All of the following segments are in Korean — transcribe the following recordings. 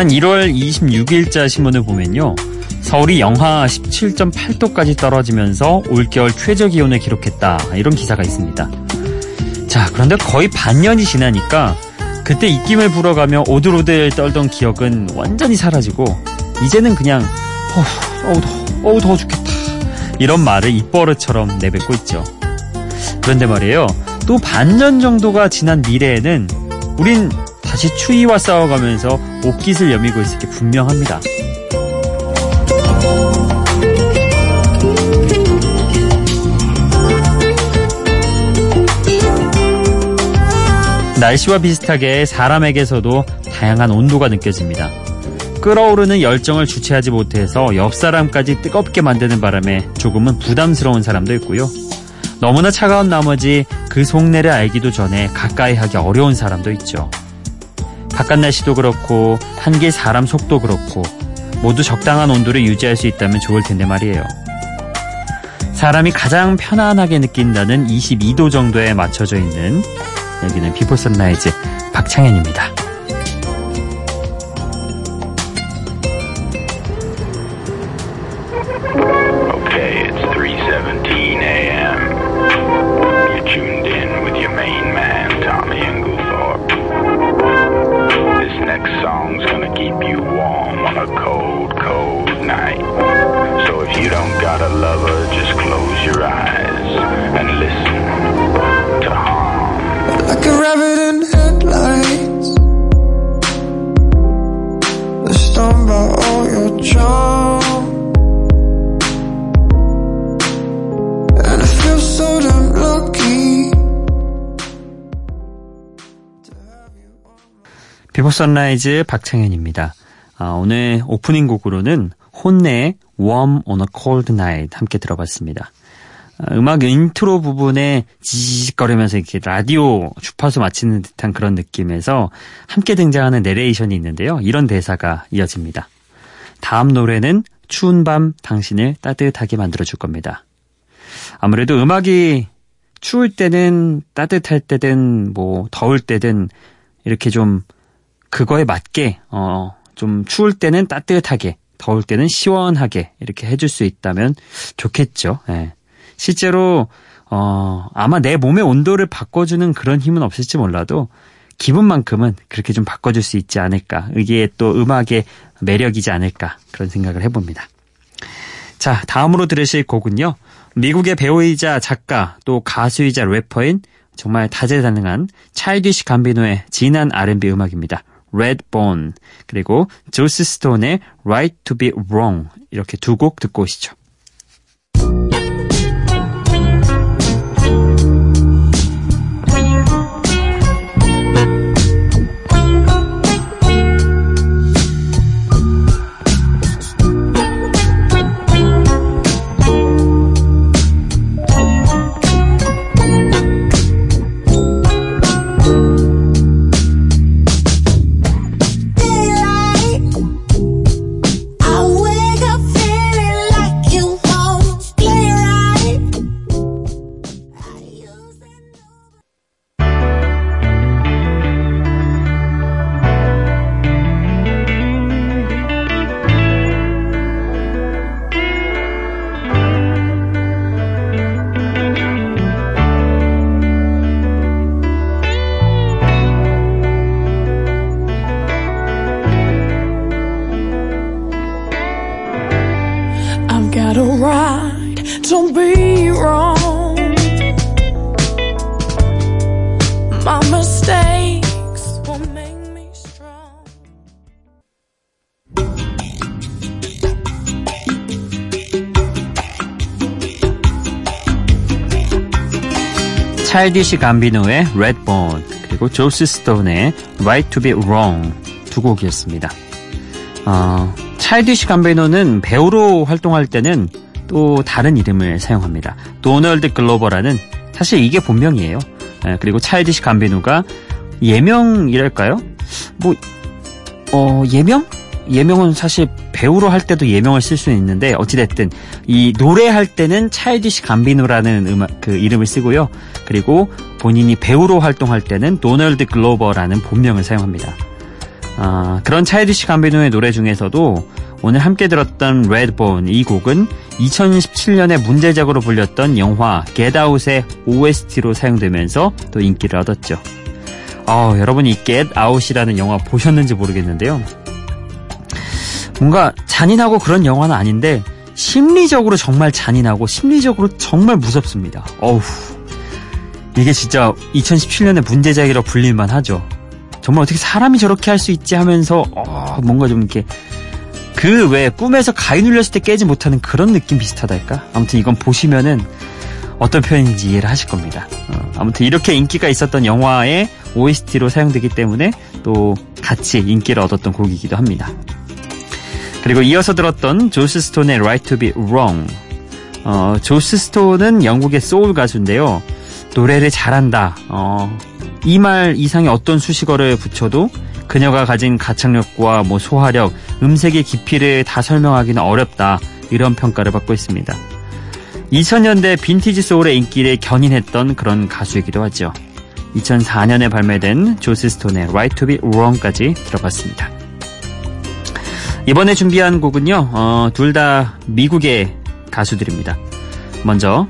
지난 1월 26일자 신문을 보면요. 서울이 영하 17.8도까지 떨어지면서 올겨울 최저 기온을 기록했다. 이런 기사가 있습니다. 자, 그런데 거의 반년이 지나니까 그때 입김을 불어가며 오들오들 떨던 기억은 완전히 사라지고 이제는 그냥 어우, 더워, 어우, 더워 죽겠다. 이런 말을 입버릇처럼 내뱉고 있죠. 그런데 말이에요. 또 반년 정도가 지난 미래에는 우린 다시 추위와 싸워가면서 옷깃을 여미고 있을 게 분명합니다. 날씨와 비슷하게 사람에게서도 다양한 온도가 느껴집니다. 끓어오르는 열정을 주체하지 못해서 옆 사람까지 뜨겁게 만드는 바람에 조금은 부담스러운 사람도 있고요. 너무나 차가운 나머지 그 속내를 알기도 전에 가까이 하기 어려운 사람도 있죠. 바깥 날씨도 그렇고 한 길 사람 속도 그렇고 모두 적당한 온도를 유지할 수 있다면 좋을 텐데 말이에요. 사람이 가장 편안하게 느낀다는 22도 정도에 맞춰져 있는 여기는 Before Sunrise 박창현입니다. Sunrise 박창현입니다. 아, 오늘 오프닝 곡으로는 HONNE의 Warm on a Cold Night 함께 들어봤습니다. 아, 음악 인트로 부분에 지직거리면서 이렇게 라디오 주파수 맞추는 듯한 그런 느낌에서 함께 등장하는 내레이션이 있는데요. 이런 대사가 이어집니다. 다음 노래는 추운 밤 당신을 따뜻하게 만들어줄 겁니다. 아무래도 음악이 추울 때든 따뜻할 때든 뭐 더울 때든 이렇게 좀 그거에 맞게 어 좀 추울 때는 따뜻하게 더울 때는 시원하게 이렇게 해줄 수 있다면 좋겠죠. 예. 실제로 어 아마 내 몸의 온도를 바꿔주는 그런 힘은 없을지 몰라도 기분만큼은 그렇게 좀 바꿔줄 수 있지 않을까. 이게 또 음악의 매력이지 않을까 그런 생각을 해봅니다. 자 다음으로 들으실 곡은요. 미국의 배우이자 작가 또 가수이자 래퍼인 정말 다재다능한 차일디시 감비노의 진한 R&B 음악입니다. Redbone 그리고 조스 스톤의 Right to be Wrong 이렇게 두 곡 듣고 오시죠. 차일디시 감비노의 Redbone 그리고 조스 스톤의 Right to be Wrong 두 곡이었습니다. 어, 차일디시 감비노는 배우로 활동할 때는 또 다른 이름을 사용합니다. 도널드 글로버라는 사실 이게 본명이에요. 예, 그리고 차일디시 감비노가 예명이랄까요? 뭐 어, 예명? 예명은 사실 배우로 할 때도 예명을 쓸 수는 있는데 어찌됐든 이 노래할 때는 차일디시 감비노라는 음악 그 이름을 쓰고요. 그리고 본인이 배우로 활동할 때는 도널드 글로버라는 본명을 사용합니다. 아, 그런 차이디시 감비노의 노래 중에서도 오늘 함께 들었던 레드본 이 곡은 2017년에 문제작으로 불렸던 영화 Out의 OST로 사용되면서 또 인기를 얻었죠. 어, 여러분이 Out이라는 영화 보셨는지 모르겠는데요. 뭔가 잔인하고 그런 영화는 아닌데 심리적으로 정말 잔인하고 심리적으로 정말 무섭습니다. 어우. 이게 진짜 2017년에 문제작이라 불릴만 하죠. 정말 어떻게 사람이 저렇게 할 수 있지 하면서 어, 뭔가 좀 이렇게 그 외에 꿈에서 가위 눌렸을 때 깨지 못하는 그런 느낌 비슷하달까? 아무튼 이건 보시면은 어떤 표현인지 이해를 하실 겁니다. 어, 아무튼 이렇게 인기가 있었던 영화의 OST로 사용되기 때문에 또 같이 인기를 얻었던 곡이기도 합니다. 그리고 이어서 들었던 조스 스톤의 Right to be Wrong. 어, 조스 스톤은 영국의 소울 가수인데요. 노래를 잘한다. 어, 이 말 이상의 어떤 수식어를 붙여도 그녀가 가진 가창력과 뭐 소화력, 음색의 깊이를 다 설명하기는 어렵다. 이런 평가를 받고 있습니다. 2000년대 빈티지 소울의 인기를 견인했던 그런 가수이기도 하죠. 2004년에 발매된 조스 스톤의 Right to be Wrong까지 들어봤습니다. 이번에 준비한 곡은요, 어, 둘 다 미국의 가수들입니다. 먼저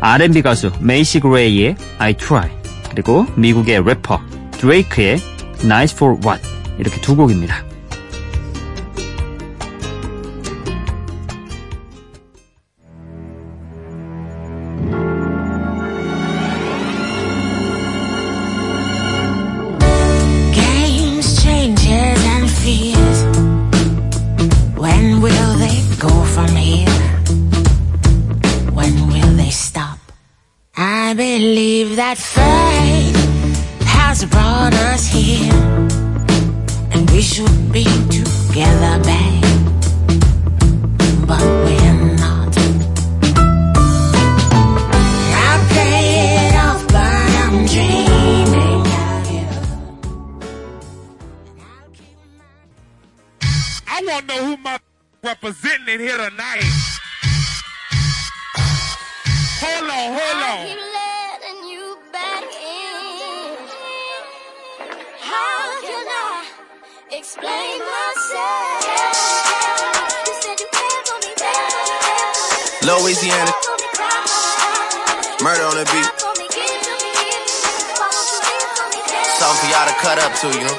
R&B 가수 메이시 그레이의 I Try 그리고 미국의 래퍼 드레이크의 Nice for What 이렇게 두 곡입니다. Believe that fate has brought us here, and we should be together, babe. But we're not. I play it off, but I'm dreaming of you. I want to know who my representing in here tonight. Hold on, hold on. explain myself. Louisiana. Murder on the beat. Something for y'all to cut up to, you know?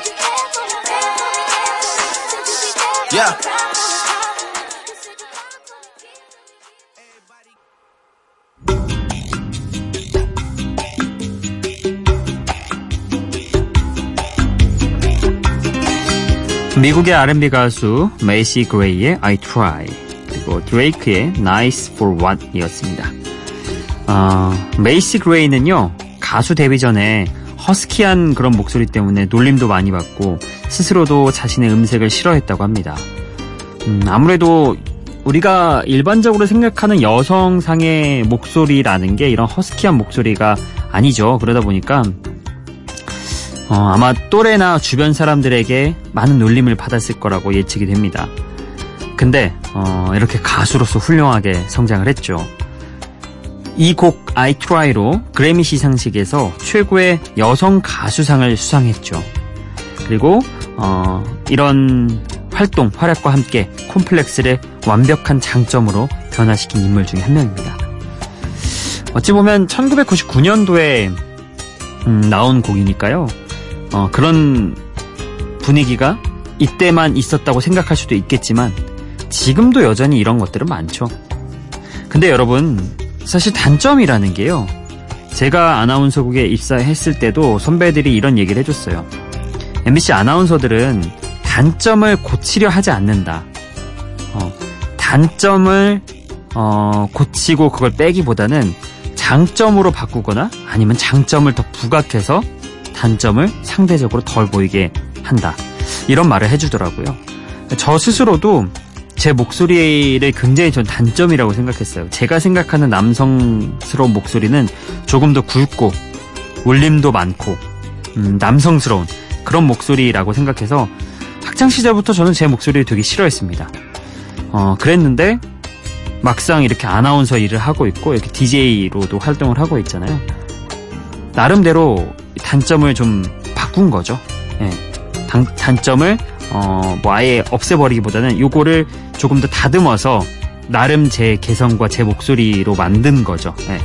Yeah. 미국의 R&B 가수 메이시 그레이의 I Try 그리고 드레이크의 Nice for What이었습니다. 어, 메이시 그레이는요 가수 데뷔 전에 허스키한 그런 목소리 때문에 놀림도 많이 받고 스스로도 자신의 음색을 싫어했다고 합니다. 음, 아무래도 우리가 일반적으로 생각하는 여성상의 목소리라는 게 이런 허스키한 목소리가 아니죠. 그러다 보니까 어, 아마 또래나 주변 사람들에게 많은 놀림을 받았을 거라고 예측이 됩니다. 근데 어, 이렇게 가수로서 훌륭하게 성장을 했죠. 이 곡 I Try로 그래미 시상식에서 최고의 여성 가수상을 수상했죠. 그리고 어, 이런 활동, 활약과 함께 콤플렉스를 완벽한 장점으로 변화시킨 인물 중에 한 명입니다. 어찌 보면 1999년도에 음, 나온 곡이니까요. 어, 그런 분위기가 이때만 있었다고 생각할 수도 있겠지만 지금도 여전히 이런 것들은 많죠. 근데 여러분 사실 단점이라는 게요. 제가 아나운서국에 입사했을 때도 선배들이 이런 얘기를 해줬어요. MBC 아나운서들은 단점을 고치려 하지 않는다. 어, 단점을 어, 고치고 그걸 빼기보다는 장점으로 바꾸거나 아니면 장점을 더 부각해서 단점을 상대적으로 덜 보이게 한다. 이런 말을 해주더라고요. 저 스스로도 제 목소리를 굉장히 전 단점이라고 생각했어요. 제가 생각하는 남성스러운 목소리는 조금 더 굵고 울림도 많고 음, 남성스러운 그런 목소리라고 생각해서 학창 시절부터 저는 제 목소리를 되게 싫어했습니다. 어, 그랬는데 막상 이렇게 아나운서 일을 하고 있고 이렇게 DJ로도 활동을 하고 있잖아요. 나름대로 단점을 좀 바꾼 거죠. 예. 단, 단점을 어, 뭐 아예 없애버리기보다는 요거를 조금 더 다듬어서 나름 제 개성과 제 목소리로 만든 거죠. 네.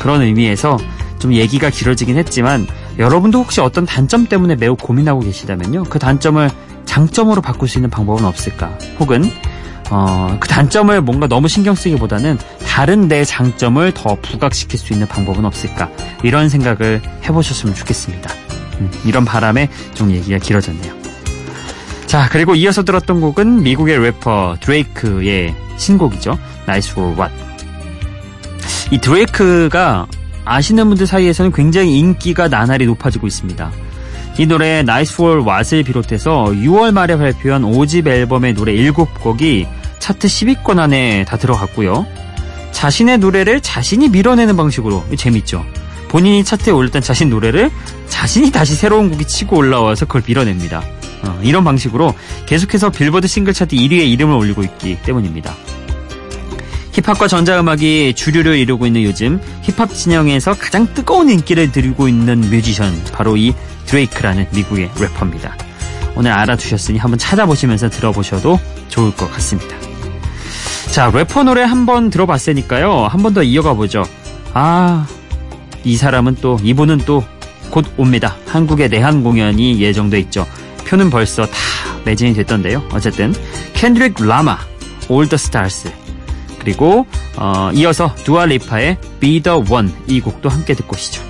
그런 의미에서 좀 얘기가 길어지긴 했지만 여러분도 혹시 어떤 단점 때문에 매우 고민하고 계시다면요. 그 단점을 장점으로 바꿀 수 있는 방법은 없을까? 혹은 어, 그 단점을 뭔가 너무 신경 쓰기보다는 다른 내 장점을 더 부각시킬 수 있는 방법은 없을까? 이런 생각을 해보셨으면 좋겠습니다. 음, 이런 바람에 좀 얘기가 길어졌네요. 자, 그리고 이어서 들었던 곡은 미국의 래퍼 드레이크의 신곡이죠. Nice for What. 이 드레이크가 아시는 분들 사이에서는 굉장히 인기가 나날이 높아지고 있습니다. 이 노래 Nice for What을 비롯해서 6월 말에 발표한 5집 앨범의 노래 7곡이 차트 10위권 안에 다 들어갔고요. 자신의 노래를 자신이 밀어내는 방식으로 재밌죠. 본인이 차트에 올렸던 자신 노래를 자신이 다시 새로운 곡이 치고 올라와서 그걸 밀어냅니다. 어, 이런 방식으로 계속해서 빌보드 싱글 차트 1위에 이름을 올리고 있기 때문입니다. 힙합과 전자음악이 주류를 이루고 있는 요즘 힙합 진영에서 가장 뜨거운 인기를 들고 있는 뮤지션 바로 이 드레이크라는 미국의 래퍼입니다. 오늘 알아두셨으니 한번 찾아보시면서 들어보셔도 좋을 것 같습니다. 자, 래퍼 노래 한 번 들어봤으니까요. 한 번 더 이어가 보죠. 아, 이 사람은 또 이분은 또 곧 옵니다. 한국의 내한 공연이 예정돼 있죠. 표는 벌써 다 매진이 됐던데요. 어쨌든 캔드릭 라마, the Stars 그리고 어, 이어서 두아리파의 Be the One 이 곡도 함께 듣고 오시죠.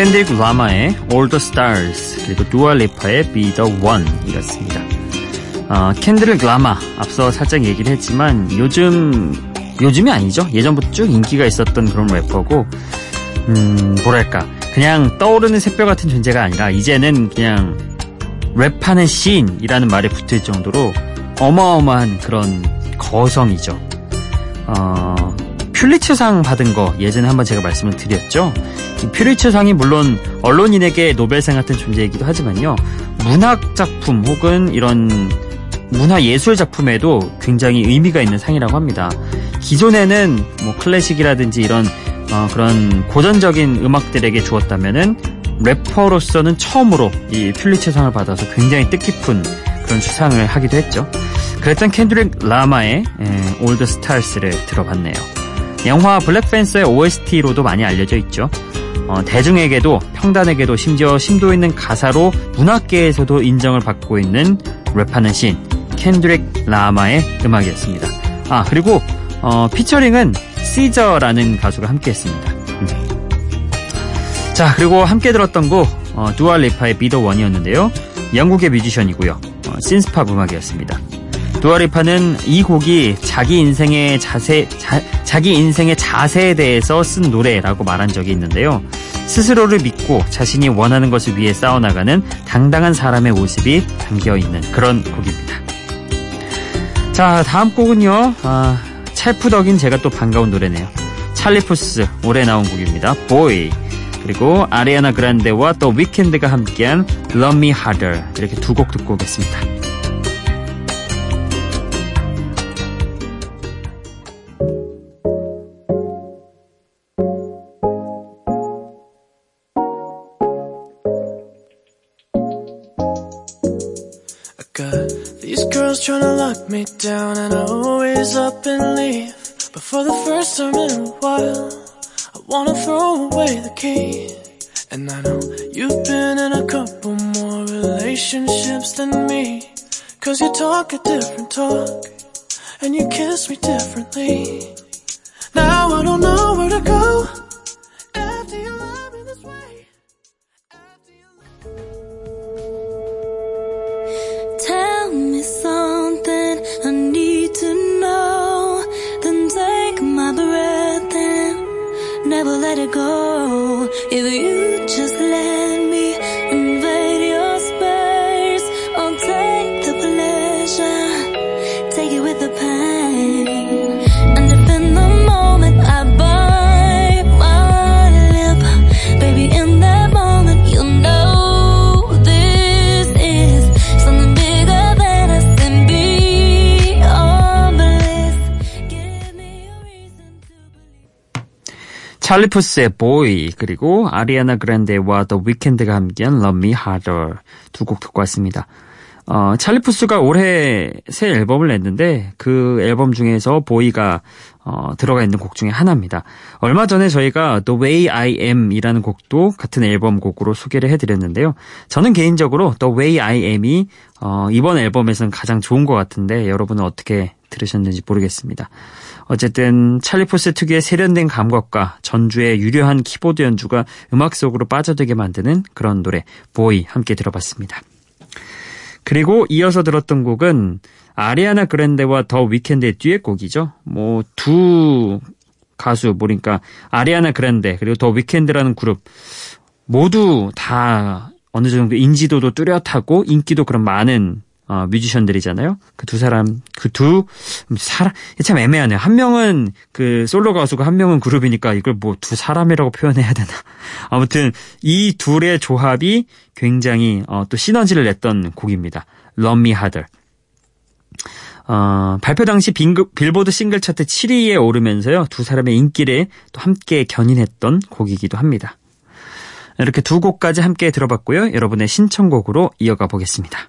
켄드릭 라마의 All the Stars 그리고 두아 리파의 Be the One 이었습니다. 어, 켄드릭 라마 앞서 살짝 얘기를 했지만 요즘 요즘이 아니죠. 예전부터 쭉 인기가 있었던 그런 래퍼고 음, 뭐랄까 그냥 떠오르는 샛별 같은 존재가 아니라 이제는 그냥 랩하는 시인이라는 말이 붙을 정도로 어마어마한 그런 거성이죠. 어, 퓰리처상 받은 거 예전에 한번 제가 말씀을 드렸죠. 이 퓰리처상이 물론 언론인에게 노벨상 같은 존재이기도 하지만요. 문학 작품 혹은 이런 문화 예술 작품에도 굉장히 의미가 있는 상이라고 합니다. 기존에는 뭐 클래식이라든지 이런 어, 그런 고전적인 음악들에게 주었다면은 래퍼로서는 처음으로 이 퓰리처상을 받아서 굉장히 뜻깊은 그런 수상을 하기도 했죠. 그랬던 켄드릭 라마의 All the Stars를 들어봤네요. 영화 블랙팬서의 OST로도 많이 알려져 있죠. 어, 대중에게도 평단에게도 심지어 심도 있는 가사로 문학계에서도 인정을 받고 있는 랩하는 시인 켄드릭 라마의 음악이었습니다. 아 그리고 어, 피처링은 시저라는 가수가 함께했습니다. 음. 자 그리고 함께 들었던 곡 어, 두아 리파의 Be the One이었는데요. 영국의 뮤지션이고요. 어, 신스팝 음악이었습니다. 두아리파는 이 곡이 자기 인생의 자세, 자, 기 인생의 자세에 대해서 쓴 노래라고 말한 적이 있는데요. 스스로를 믿고 자신이 원하는 것을 위해 싸워나가는 당당한 사람의 모습이 담겨 있는 그런 곡입니다. 자, 다음 곡은요. 아, 찰푸덕인 제가 또 반가운 노래네요. 찰리푸스 올해 나온 곡입니다. 보이. 그리고 아리아나 그란데와 또 위켄드가 함께한 Love Me Harder 이렇게 두 곡 듣고 오겠습니다. For the first time in a while, I wanna throw away the key. And I know you've been in a couple more relationships than me. Cause you talk a different talk, and you kiss me differently. Now I don't know where to go. 찰리 푸스의 BOY 그리고 아리아나 그란데와 더 위켄드가 함께한 Love Me Harder 두 곡 듣고 왔습니다. 어, 찰리 푸스가 올해 새 앨범을 냈는데 그 앨범 중에서 BOY가 어, 들어가 있는 곡 중에 하나입니다. 얼마 전에 저희가 The Way I Am 이라는 곡도 같은 앨범 곡으로 소개를 해드렸는데요. 저는 개인적으로 The Way I Am이 어, 이번 앨범에서는 가장 좋은 것 같은데 여러분은 어떻게 들으셨는지 모르겠습니다. 어쨌든 찰리포스 특유의 세련된 감각과 전주의 유려한 키보드 연주가 음악 속으로 빠져들게 만드는 그런 노래 보이 함께 들어봤습니다. 그리고 이어서 들었던 곡은 아리아나 그랜데와 더 위켄드의 듀엣곡이죠. 뭐 두 가수 그러니까 아리아나 그랜데 그리고 더 위켄드라는 그룹 모두 다 어느 정도 인지도도 뚜렷하고 인기도 그런 많은 어, 뮤지션들이잖아요. 그 두 사람, 그 두 사람 참 애매하네요. 한 명은 그 솔로 가수고 한 명은 그룹이니까 이걸 뭐 두 사람이라고 표현해야 되나. 아무튼 이 둘의 조합이 굉장히 어, 또 시너지를 냈던 곡입니다. Love Me Harder. 어, 발표 당시 빙그- 빌보드 싱글 차트 7위에 오르면서요. 두 사람의 인기를 또 함께 견인했던 곡이기도 합니다. 이렇게 두 곡까지 함께 들어봤고요. 여러분의 신청곡으로 이어가 보겠습니다.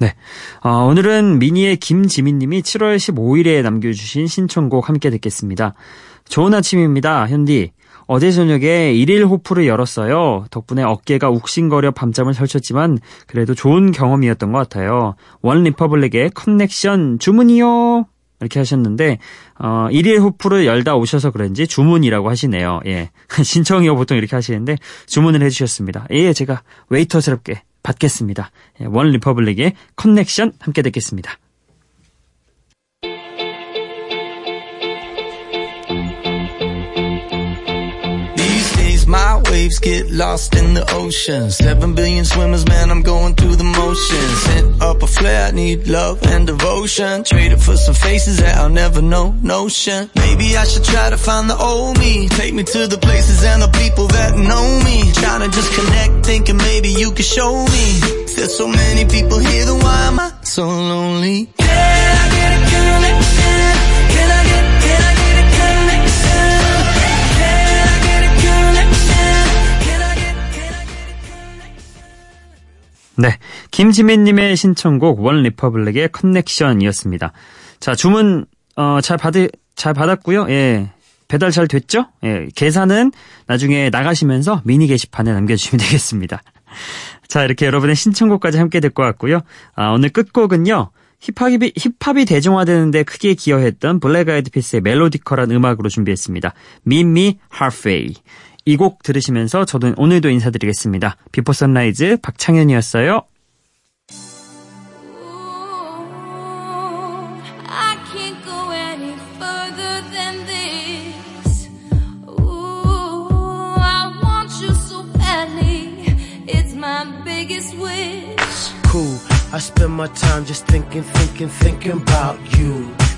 네. 어, 오늘은 미니의 김지민님이 7월 15일에 남겨주신 신청곡 함께 듣겠습니다. 좋은 아침입니다, 현디. 어제 저녁에 일일 호프를 열었어요. 덕분에 어깨가 욱신거려 밤잠을 설쳤지만 그래도 좋은 경험이었던 것 같아요. 원 리퍼블릭의 Connection 주문이요. 이렇게 하셨는데 어, 일일 호프를 열다 오셔서 그런지 주문이라고 하시네요. 예. 신청이요 보통 이렇게 하시는데 주문을 해주셨습니다. 예, 제가 웨이터스럽게 받겠습니다. 예, 원 리퍼블릭의 커넥션 함께 듣겠습니다. Waves get lost in the ocean. Seven billion swimmers, man, I'm going through the motions. Sent up a flare, I need love and devotion. Traded for some faces that I'll never know, notion. Maybe I should try to find the old me. Take me to the places and the people that know me. Trying to just connect, thinking maybe you could show me. There's so many people here, then why am I so lonely? Can 네. 김지민님의 신청곡 원 리퍼블릭의 커넥션이었습니다. 자, 주문, 어, 잘 받을, 잘 받았고요. 예. 배달 잘 됐죠? 예. 계산은 나중에 나가시면서 미니 게시판에 남겨주시면 되겠습니다. 자, 이렇게 여러분의 신청곡까지 함께 듣고 왔고요. 아, 오늘 끝곡은요. 힙합이, 힙합이 대중화되는데 크게 기여했던 블랙 아이드 피스의 melodical한 음악으로 준비했습니다. Meet Me Halfway. 이 곡 들으시면서 저도 오늘도 인사드리겠습니다. 비포 선라이즈 박창현이었어요. I can't go any further than this. Ooh, I want you so badly. It's my biggest wish. Cool. I spend my time just thinking, thinking, thinking about you.